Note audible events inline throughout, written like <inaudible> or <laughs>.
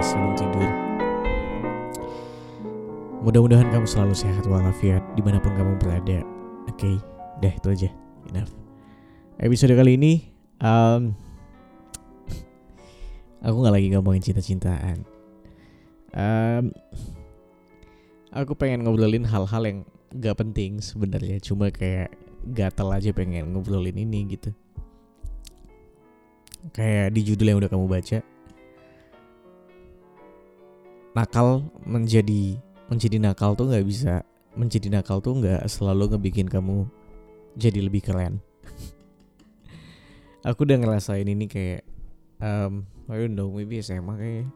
podcast sebelum tidur. Mudah-mudahan kamu selalu sehat walafiat di mana pun kamu berada. Oke, okay, dah itu aja. Enough. Episode kali ini, um, <laughs> aku nggak lagi ngomongin cinta-cintaan. Um, aku pengen ngobrolin hal-hal yang gak penting sebenarnya, cuma kayak gatel aja pengen ngobrolin ini gitu. Kayak di judul yang udah kamu baca, nakal menjadi menjadi nakal tuh nggak bisa menjadi nakal tuh nggak selalu ngebikin kamu jadi lebih keren. <laughs> Aku udah ngerasain ini kayak um, I don't know maybe SMA kayak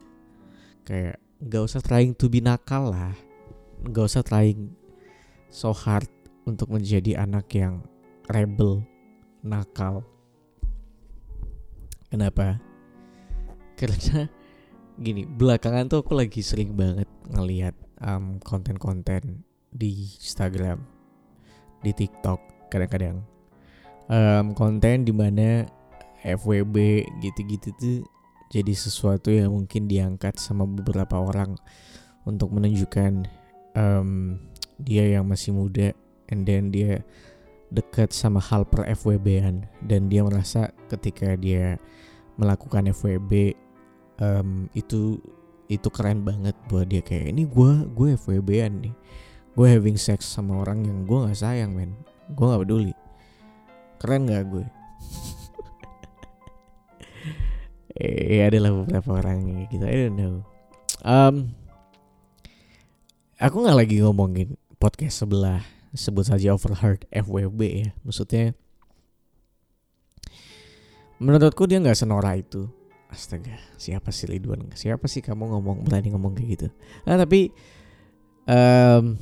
kayak nggak usah trying to be nakal lah, nggak usah trying so hard untuk menjadi anak yang rebel, nakal. Kenapa? <laughs> Karena gini belakangan tuh aku lagi sering banget ngelihat um, konten-konten di Instagram di TikTok kadang-kadang. Um, konten di mana FWB gitu-gitu tuh jadi sesuatu yang mungkin diangkat sama beberapa orang untuk menunjukkan um, dia yang masih muda and then dia dekat sama hal per FWB-an dan dia merasa ketika dia melakukan FWB um, itu itu keren banget buat dia. Kayak ini gue gue FWB-an nih. Gue having sex sama orang yang gue nggak sayang men. Gue nggak peduli. Keren nggak gue? <laughs> Eh adalah beberapa orang gitu. I don't know. Um, aku nggak lagi ngomongin podcast sebelah. Sebut saja overheard FWB ya. Maksudnya menurutku dia nggak senora itu astaga siapa sih Ridwan? Siapa sih kamu ngomong berani ngomong kayak gitu? Nah tapi um,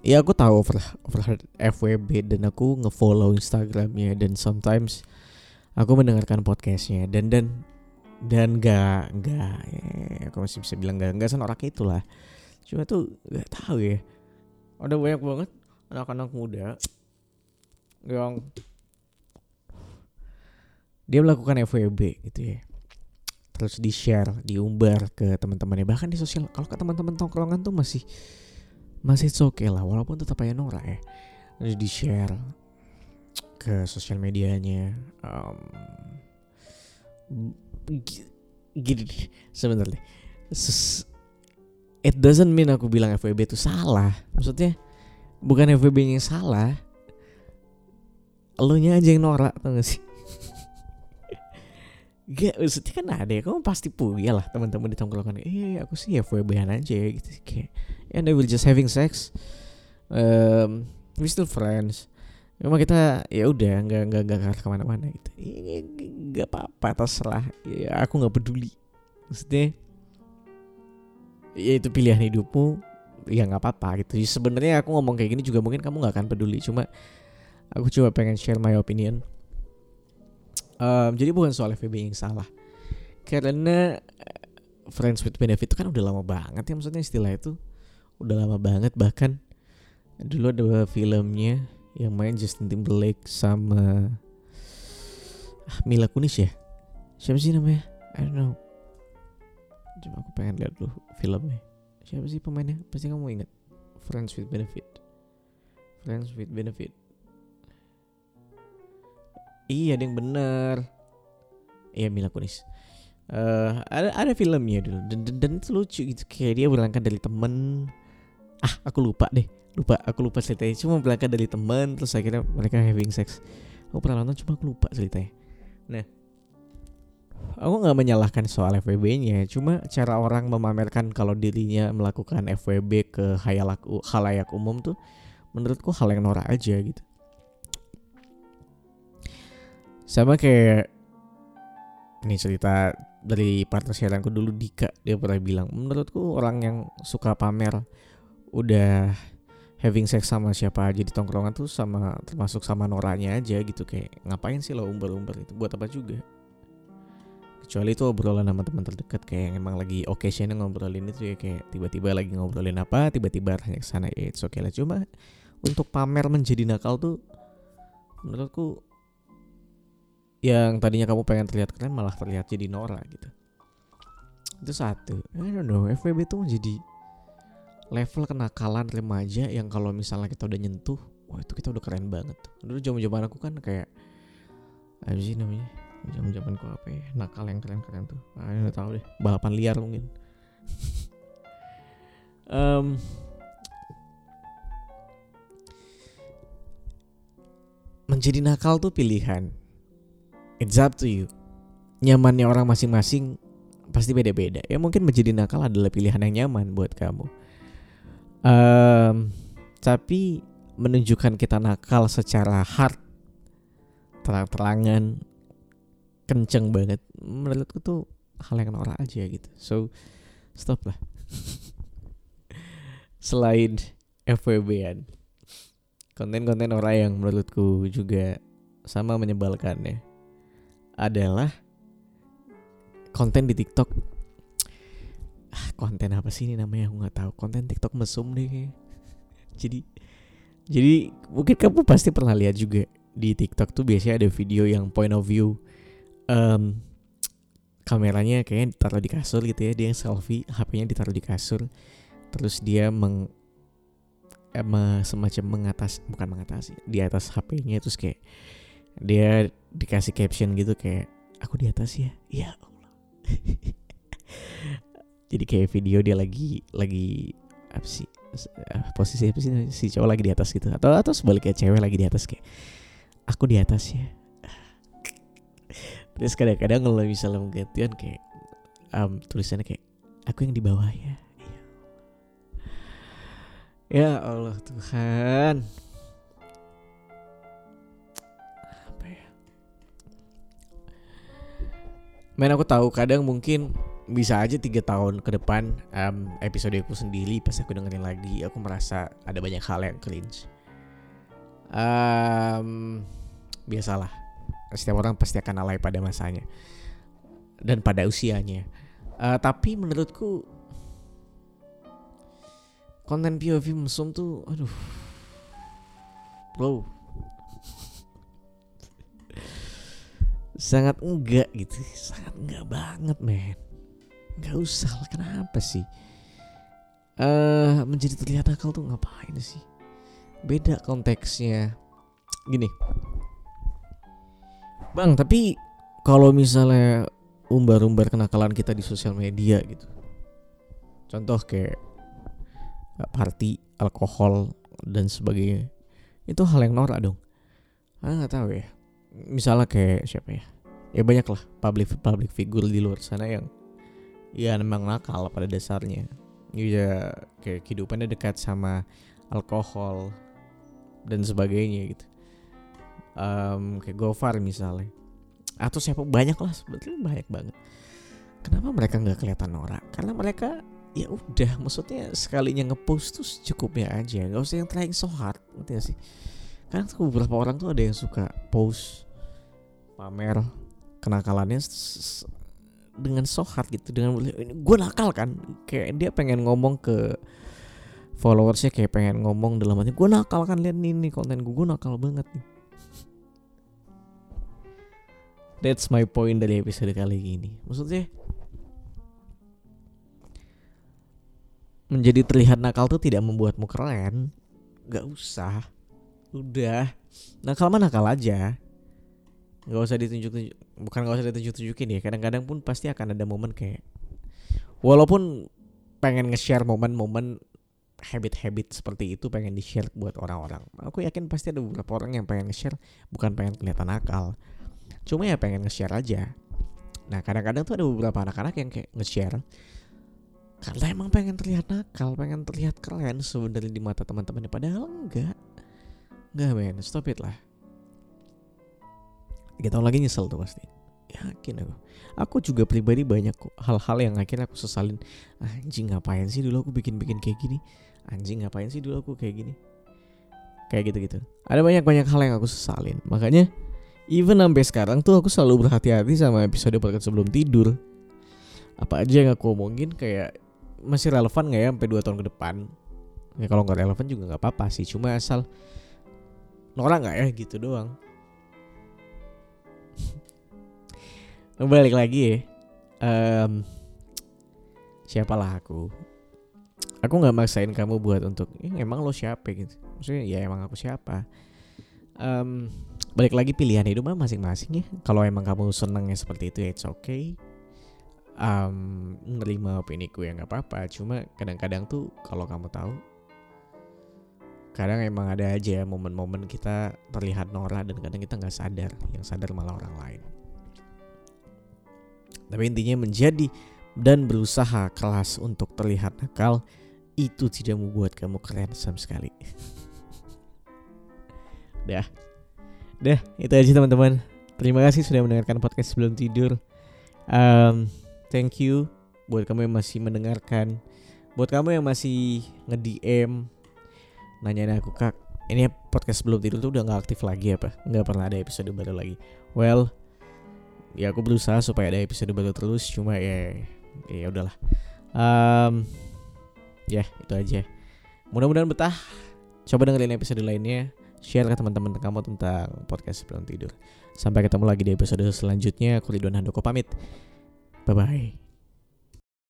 ya aku tahu over overheard FWB dan aku ngefollow Instagramnya dan sometimes aku mendengarkan podcastnya dan dan dan gak gak ya, aku masih bisa bilang gak gak senorak itulah. Cuma tuh gak tahu ya. Ada banyak banget anak-anak muda yang dia melakukan FWB gitu ya terus di share diumbar ke teman-temannya. Bahkan di sosial kalau ke teman-teman tongkrongan tuh masih masih oke okay lah walaupun tetap aja norak ya. Terus di share ke sosial medianya um, gini sebenarnya it doesn't mean aku bilang FWB itu salah. Maksudnya bukan FWB yang salah lo nya aja yang norak tau gak sih Gak, maksudnya kan ada ya, kamu pasti punya lah teman-teman di tongkrongan. Eh, aku sih FWB-an aja gitu. Kayak, and they will just having sex. Um, we still friends. Memang kita ya udah nggak nggak nggak ke mana-mana gitu. Ini nggak apa-apa terserah. Ya aku nggak peduli. Maksudnya, ya itu pilihan hidupmu. Ya nggak apa-apa gitu. Sebenarnya aku ngomong kayak gini juga mungkin kamu nggak akan peduli. Cuma aku coba pengen share my opinion um, jadi bukan soal FVB yang salah. Karena eh, friends with benefit itu kan udah lama banget ya maksudnya istilah itu. Udah lama banget bahkan dulu ada filmnya yang main Justin Timberlake sama ah, Mila Kunis ya? Siapa sih namanya? I don't know. Coba aku pengen lihat dulu filmnya. Siapa sih pemainnya? Pasti kamu ingat. Friends with Benefit. Friends with Benefit Iya, ada yang bener. Iya Mila Kunis. Uh, ada ada filmnya dulu. Dan, dan, dan itu lucu gitu. Kayak dia berangkat dari temen. Ah aku lupa deh. Lupa aku lupa ceritanya. Cuma berangkat dari temen terus akhirnya mereka having sex. Aku pernah nonton cuma aku lupa ceritanya. Nah aku nggak menyalahkan soal FWB-nya cuma cara orang memamerkan kalau dirinya melakukan FWB ke halayak umum tuh menurutku hal yang norak aja gitu sama kayak ini cerita dari partner siaranku dulu Dika. Dia pernah bilang menurutku orang yang suka pamer udah having sex sama siapa aja di tongkrongan tuh sama termasuk sama noranya aja gitu. Kayak ngapain sih lo umbar-umbar itu buat apa juga? Kecuali itu obrolan sama teman terdekat kayak yang emang lagi occasionnya ngobrolin itu ya kayak tiba-tiba lagi ngobrolin apa tiba-tiba arahnya ke sana ya it's okay lah. Cuma untuk pamer menjadi nakal tuh menurutku yang tadinya kamu pengen terlihat keren malah terlihat jadi Nora gitu. Itu satu. I don't know FWB tuh menjadi level kenakalan remaja yang kalau misalnya kita udah nyentuh wah itu kita udah keren banget. Dulu zaman zaman aku kan kayak apa sih namanya? Zaman aku apa ya? Nakal yang keren keren tuh. Ah nggak tahu deh. Balapan liar mungkin. <laughs> Um, menjadi nakal tuh pilihan it's up to you. Nyamannya orang masing-masing pasti beda-beda. Ya mungkin menjadi nakal adalah pilihan yang nyaman buat kamu. Um, tapi menunjukkan kita nakal secara hard terang-terangan kenceng banget menurutku tuh hal yang norak aja gitu. So stop lah. <laughs> Selain FWB-an konten-konten orang yang menurutku juga sama menyebalkannya adalah konten di TikTok. Ah, konten apa sih ini namanya aku nggak tahu. Konten TikTok mesum deh. <laughs> jadi jadi mungkin kamu pasti pernah lihat juga di TikTok tuh biasanya ada video yang point of view um, kameranya kayaknya ditaruh di kasur gitu ya dia selfie HP-nya ditaruh di kasur terus dia meng emang semacam mengatas bukan mengatasi di atas HP-nya terus kayak dia dikasih caption gitu kayak aku di atas ya? Ya Allah. <laughs> Jadi kayak video dia lagi lagi apa sih posisi apa sih si cowok lagi di atas gitu. Atau atau sebaliknya cewek lagi di atas kayak aku di atas ya? <laughs> Terus kadang-kadang kalau misalnya menggantian kayak um, tulisannya kayak aku yang di bawah ya? Ya Allah Tuhan. Men aku tahu kadang mungkin bisa aja tiga tahun ke depan um, episode aku sendiri pas aku dengerin lagi aku merasa ada banyak hal yang cringe. Um, biasalah setiap orang pasti akan alay pada masanya dan pada usianya. Uh, tapi menurutku konten POV mesum tuh aduh bro sangat enggak gitu sangat enggak banget men. Nggak usah lah kenapa sih? Uh, menjadi terlihat nakal tuh ngapain sih? Beda konteksnya. Gini. Bang tapi kalau misalnya umbar-umbar kenakalan kita di sosial media gitu. Contoh kayak party alkohol dan sebagainya. Itu hal yang norak dong. Ah nggak tahu ya misalnya kayak siapa ya? Ya banyak lah public public figure di luar sana yang ya memang nakal pada dasarnya. Ya kayak kehidupannya dekat sama alkohol dan sebagainya gitu. Um, kayak Gofar misalnya. Atau siapa banyak lah sebetulnya banyak banget. Kenapa mereka nggak kelihatan norak? Karena mereka ya udah maksudnya sekalinya ngepost tuh cukupnya aja. Nggak usah yang trying so hard ngerti gak sih? Kan beberapa orang tuh ada yang suka post pamer kenakalannya dengan so hard gitu dengan gue nakal kan. Kayak dia pengen ngomong ke followersnya kayak pengen ngomong dalam hati gue nakal kan lihat nih nih konten gue gue nakal banget nih. That's my point dari episode kali ini. Maksudnya menjadi terlihat nakal tuh tidak membuatmu keren. Gak usah. Udah. Nakal mah nakal aja Gak usah ditunjuk-tunjuk Bukan gak usah ditunjuk-tunjukin ya Kadang-kadang pun pasti akan ada momen kayak Walaupun pengen nge-share momen-momen habit-habit seperti itu pengen di-share buat orang-orang. Aku yakin pasti ada beberapa orang yang pengen nge-share bukan pengen kelihatan nakal. Cuma ya pengen nge-share aja. Nah kadang-kadang tuh ada beberapa anak-anak yang kayak nge-share karena emang pengen terlihat nakal, pengen terlihat keren sebenarnya di mata teman-temannya padahal enggak. Enggak men, stop it lah. Tiga tahun lagi nyesel tuh pasti. Yakin aku. Aku juga pribadi banyak hal-hal yang akhirnya aku sesalin. Anjing ngapain sih dulu aku bikin-bikin kayak gini? Anjing ngapain sih dulu aku kayak gini? Kayak gitu-gitu. Ada banyak-banyak hal yang aku sesalin. Makanya even sampai sekarang tuh aku selalu berhati-hati sama episode podcast sebelum tidur. Apa aja yang aku omongin kayak masih relevan nggak ya sampai dua tahun ke depan ya kalau nggak relevan juga nggak apa-apa sih cuma asal norak nggak ya gitu doang balik lagi ya. Um, siapalah aku? Aku nggak maksain kamu buat untuk eh, emang lo siapa? Gitu. Maksudnya ya emang aku siapa? Um, balik lagi pilihan hidup masing-masing ya. Kalau emang kamu senangnya seperti itu ya it's okay. Um, nerima opini ku ya nggak apa-apa. Cuma kadang-kadang tuh kalau kamu tahu kadang emang ada aja momen-momen kita terlihat norak dan kadang kita nggak sadar. Yang sadar malah orang lain tapi intinya menjadi dan berusaha kelas untuk terlihat nakal itu tidak membuat kamu keren sama sekali. <laughs> Dah. Dah, itu aja teman-teman. Terima kasih sudah mendengarkan podcast sebelum tidur. Um, thank you buat kamu yang masih mendengarkan. Buat kamu yang masih nge-DM nanyain aku, "Kak, ini podcast sebelum tidur tuh udah nggak aktif lagi apa? Nggak pernah ada episode baru lagi." Well, ya aku berusaha supaya ada episode baru terus, cuma ya ya udahlah. Um, ya itu aja. Mudah-mudahan betah. Coba dengerin episode lainnya. Share ke teman-teman kamu tentang podcast sebelum tidur. Sampai ketemu lagi di episode selanjutnya. Aku Ridwan Handoko pamit. Bye bye